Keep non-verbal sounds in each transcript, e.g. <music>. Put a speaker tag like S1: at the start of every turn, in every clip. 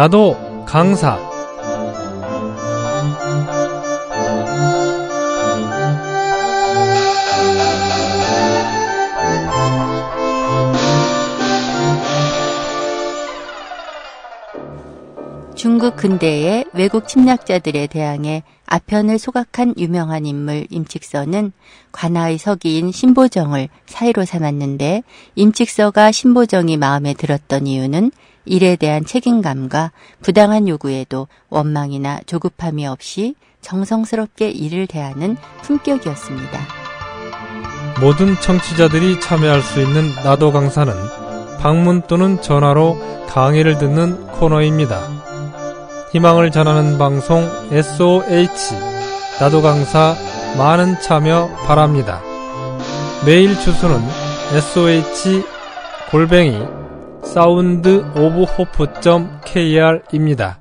S1: 나도 강사
S2: 근대의 외국 침략자들에 대항해 아편을 소각한 유명한 인물 임칙서는 관아의 서기인 신보정을 사이로 삼았는데 임칙서가 신보정이 마음에 들었던 이유는 일에 대한 책임감과 부당한 요구에도 원망이나 조급함이 없이 정성스럽게 일을 대하는 품격이었습니다.
S1: 모든 청취자들이 참여할 수 있는 나도 강사는 방문 또는 전화로 강의를 듣는 코너입니다. 희망을 전하는 방송 SOH 나도 강사 많은 참여 바랍니다. 메일 주소는 SOH 골뱅이 사운드 오브 호프.kr입니다.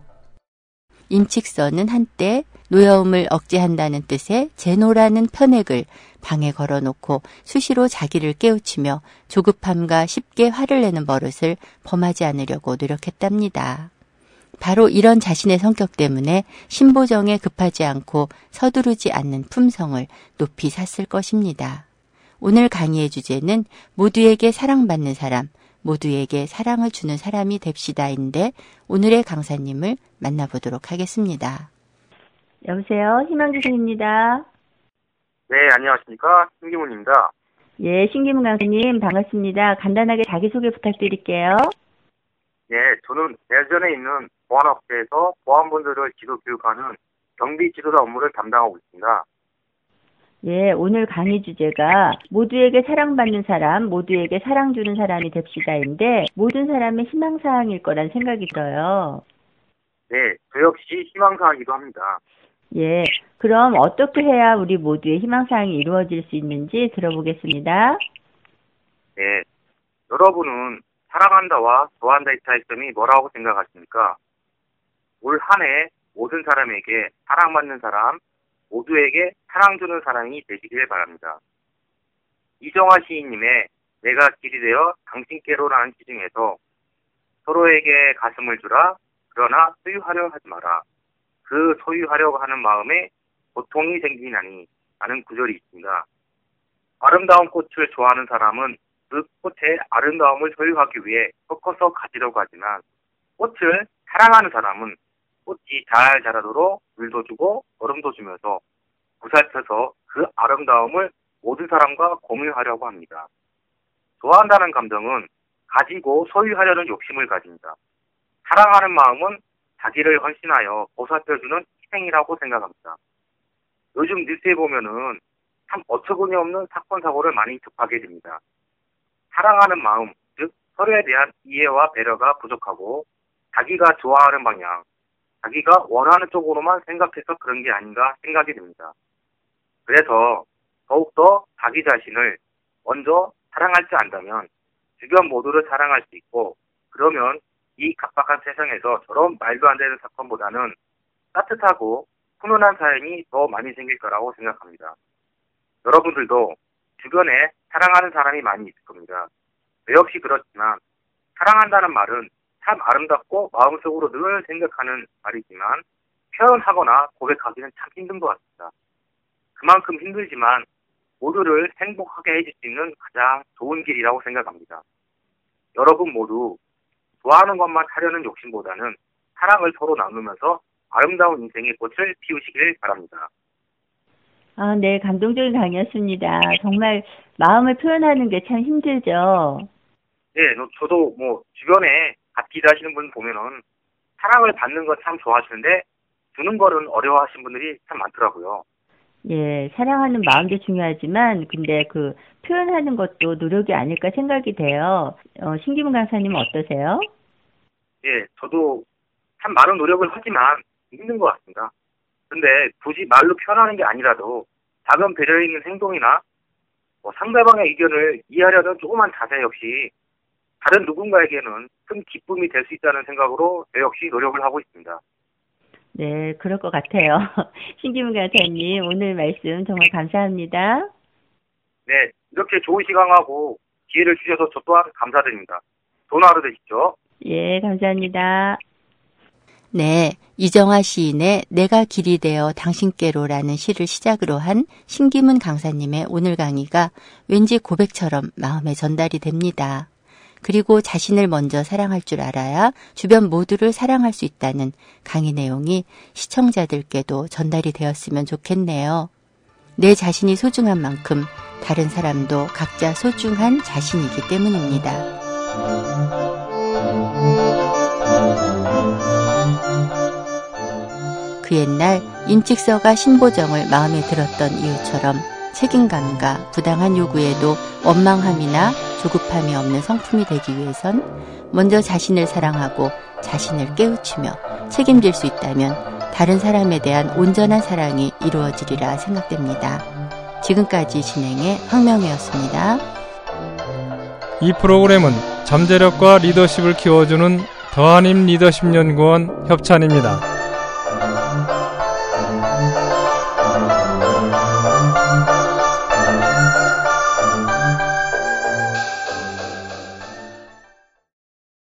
S2: 임칙서는 한때 노여움을 억제한다는 뜻의 제노라는 편액을 방에 걸어놓고 수시로 자기를 깨우치며 조급함과 쉽게 화를 내는 버릇을 범하지 않으려고 노력했답니다. 바로 이런 자신의 성격 때문에 신보정에 급하지 않고 서두르지 않는 품성을 높이 샀을 것입니다. 오늘 강의의 주제는 모두에게 사랑받는 사람, 모두에게 사랑을 주는 사람이 됩시다인데 오늘의 강사님을 만나보도록 하겠습니다.
S3: 여보세요. 희망주신입니다.
S4: 네, 안녕하십니까. 신기문입니다.
S3: 예, 신기문 강사님 반갑습니다. 간단하게 자기소개 부탁드릴게요.
S4: 예, 저는 대전에 있는 보안업체에서 보안분들을 지도 교육하는 경비 지도자 업무를 담당하고 있습니다.
S3: 예, 오늘 강의 주제가 모두에게 사랑받는 사람, 모두에게 사랑 주는 사람이 됩시다인데 모든 사람의 희망사항일 거란 생각이 들어요.
S4: 네, 저 역시 희망사항이기도 합니다.
S3: 예, 그럼 어떻게 해야 우리 모두의 희망사항이 이루어질 수 있는지 들어보겠습니다.
S4: 네, 여러분은 사랑한다와 좋아한다의 차이점이 뭐라고 생각하십니까? 올 한 해 모든 사람에게 사랑받는 사람, 모두에게 사랑 주는 사람이 되시길 바랍니다. 이정화 시인님의 내가 길이 되어 당신께로라는 시 중에서 서로에게 가슴을 주라 그러나 소유하려 하지 마라. 그 소유하려고 하는 마음에 고통이 생기나니 하는 구절이 있습니다. 아름다운 꽃을 좋아하는 사람은 그 꽃의 아름다움을 소유하기 위해 꺾어서 가지려고 하지만 꽃을 사랑하는 사람은 꽃이 잘 자라도록 물도 주고 얼음도 주면서 구살펴서 그 아름다움을 모든 사람과 공유하려고 합니다. 좋아한다는 감정은 가지고 소유하려는 욕심을 가집니다. 사랑하는 마음은 자기를 헌신하여 보살펴주는 희생이라고 생각합니다. 요즘 뉴스에 보면은 참 어처구니 없는 사건 사고를 많이 접하게 됩니다. 사랑하는 마음, 즉 서로에 대한 이해와 배려가 부족하고 자기가 좋아하는 방향, 자기가 원하는 쪽으로만 생각해서 그런 게 아닌가 생각이 됩니다. 그래서 더욱더 자기 자신을 먼저 사랑할 줄 안다면 주변 모두를 사랑할 수 있고 그러면 이 각박한 세상에서 저런 말도 안 되는 사건보다는 따뜻하고 훈훈한 사연이 더 많이 생길 거라고 생각합니다. 여러분들도 주변에 사랑하는 사람이 많이 있을 겁니다. 저 역시 그렇지만 사랑한다는 말은 참 아름답고 마음속으로 늘 생각하는 말이지만 표현하거나 고백하기는 참 힘든 것 같습니다. 그만큼 힘들지만 모두를 행복하게 해줄 수 있는 가장 좋은 길이라고 생각합니다. 여러분 모두 좋아하는 것만 하려는 욕심보다는 사랑을 서로 나누면서 아름다운 인생의 꽃을 피우시길 바랍니다.
S3: 아, 네, 감동적인 강의였습니다. 정말 마음을 표현하는 게 참 힘들죠.
S4: 네, 저도 뭐 주변에 같이 일하시는 분 보면은 사랑을 받는 건 참 좋아하시는데 주는 거는 어려워하시는 분들이 참 많더라고요.
S3: 예, 사랑하는 마음도 중요하지만 근데 그 표현하는 것도 노력이 아닐까 생각이 돼요. 어, 신기문 강사님은 어떠세요?
S4: 예, 저도 참 많은 노력을 하지만 힘든 것 같습니다. 근데 굳이 말로 표현하는 게 아니라도 작은 배려 있는 행동이나 뭐 상대방의 의견을 이해하려는 조그만 자세 역시 다른 누군가에게는 큰 기쁨이 될 수 있다는 생각으로 저 역시 노력을 하고 있습니다.
S3: 네, 그럴 것 같아요. <laughs> 신기문 강사님 오늘 말씀 정말 감사합니다.
S4: 네, 이렇게 좋은 시간하고 기회를 주셔서 저 또한 감사드립니다. 좋은 하루 되십시오.
S3: 예, 감사합니다.
S2: 네, 이정화 시인의 내가 길이 되어 당신께로라는 시를 시작으로 한 신기문 강사님의 오늘 강의가 왠지 고백처럼 마음에 전달이 됩니다. 그리고 자신을 먼저 사랑할 줄 알아야 주변 모두를 사랑할 수 있다는 강의 내용이 시청자들께도 전달이 되었으면 좋겠네요. 내 자신이 소중한 만큼 다른 사람도 각자 소중한 자신이기 때문입니다. 그 옛날 임칙서가 신보정을 마음에 들었던 이유처럼 책임감과 부당한 요구에도 원망함이나 조급함이 없는 성품이 되기 위해선 먼저 자신을 사랑하고 자신을 깨우치며 책임질 수 있다면 다른 사람에 대한 온전한 사랑이 이루어지리라 생각됩니다. 지금까지 진행의 황명이었습니다.
S1: 이 프로그램은 잠재력과 리더십을 키워주는 더한임 리더십 연구원 협찬입니다.